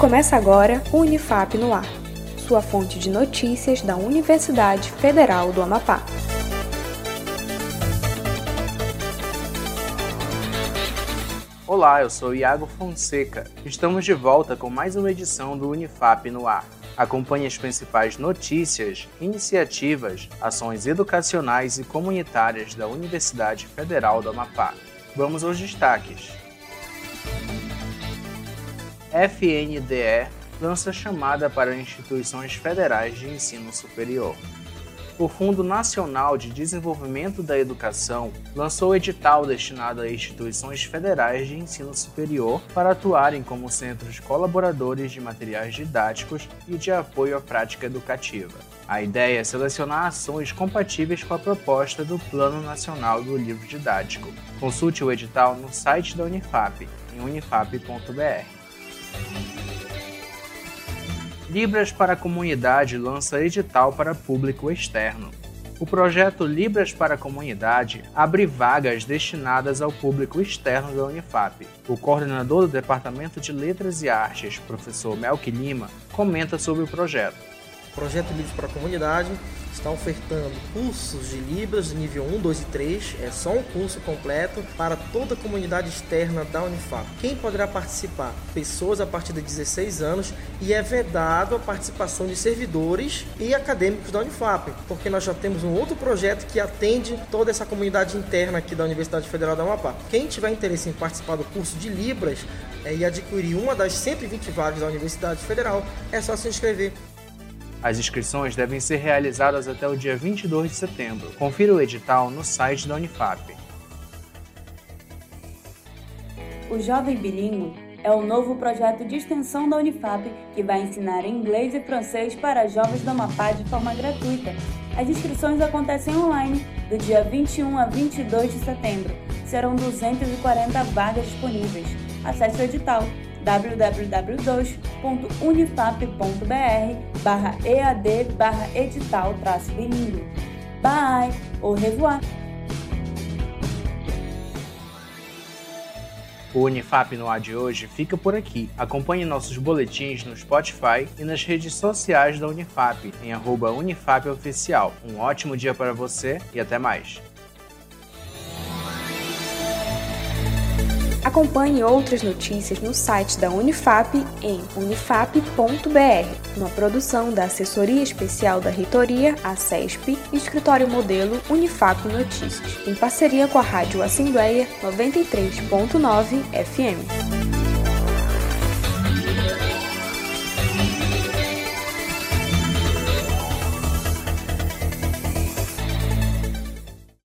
Começa agora o Unifap no Ar, sua fonte de notícias da Universidade Federal do Amapá. Olá, eu sou Iago Fonseca. Estamos de volta com mais uma edição do Unifap no Ar. Acompanhe as principais notícias, iniciativas, ações educacionais e comunitárias da Universidade Federal do Amapá. Vamos aos destaques. FNDE lança chamada para instituições federais de ensino superior o Fundo Nacional de Desenvolvimento da Educação lançou edital destinado a instituições federais de ensino superior para atuarem como centros colaboradores de materiais didáticos e de apoio à prática educativa. A ideia é selecionar ações compatíveis com a proposta do Plano Nacional do Livro Didático. Consulte o edital no site da Unifap, em unifap.br. Libras para a Comunidade lança edital para público externo. O projeto Libras para a Comunidade abre vagas destinadas ao público externo da Unifap. O coordenador do Departamento de Letras e Artes, professor Melk Lima, comenta sobre o projeto. O projeto Libras para a Comunidade está ofertando cursos de Libras de nível 1, 2 e 3, é só um curso completo para toda a comunidade externa da Unifap. Quem poderá participar? Pessoas a partir de 16 anos e é vedado a participação de servidores e acadêmicos da Unifap, porque nós já temos um outro projeto que atende toda essa comunidade interna aqui da Universidade Federal da Amapá. Quem tiver interesse em participar do curso de Libras é, e adquirir uma das 120 vagas da Universidade Federal, é só se inscrever. As inscrições devem ser realizadas até o dia 22 de setembro. Confira o edital no site da Unifap. O Jovem Bilingue é o novo projeto de extensão da Unifap que vai ensinar inglês e francês para jovens do Amapá de forma gratuita. As inscrições acontecem online do dia 21 a 22 de setembro. Serão 240 vagas disponíveis. Acesse o edital www.unifap.br barra EAD barra edital traço. Bye! Au revoir! O Unifap no ar de hoje fica por aqui. Acompanhe nossos boletins no Spotify e nas redes sociais da Unifap, em arroba UnifapOficial. Um ótimo dia para você e até mais! Acompanhe outras notícias no site da Unifap em unifap.br, uma produção da Assessoria Especial da Reitoria, a CESP, e Escritório Modelo Unifap Notícias, em parceria com a Rádio Assembleia 93.9 FM.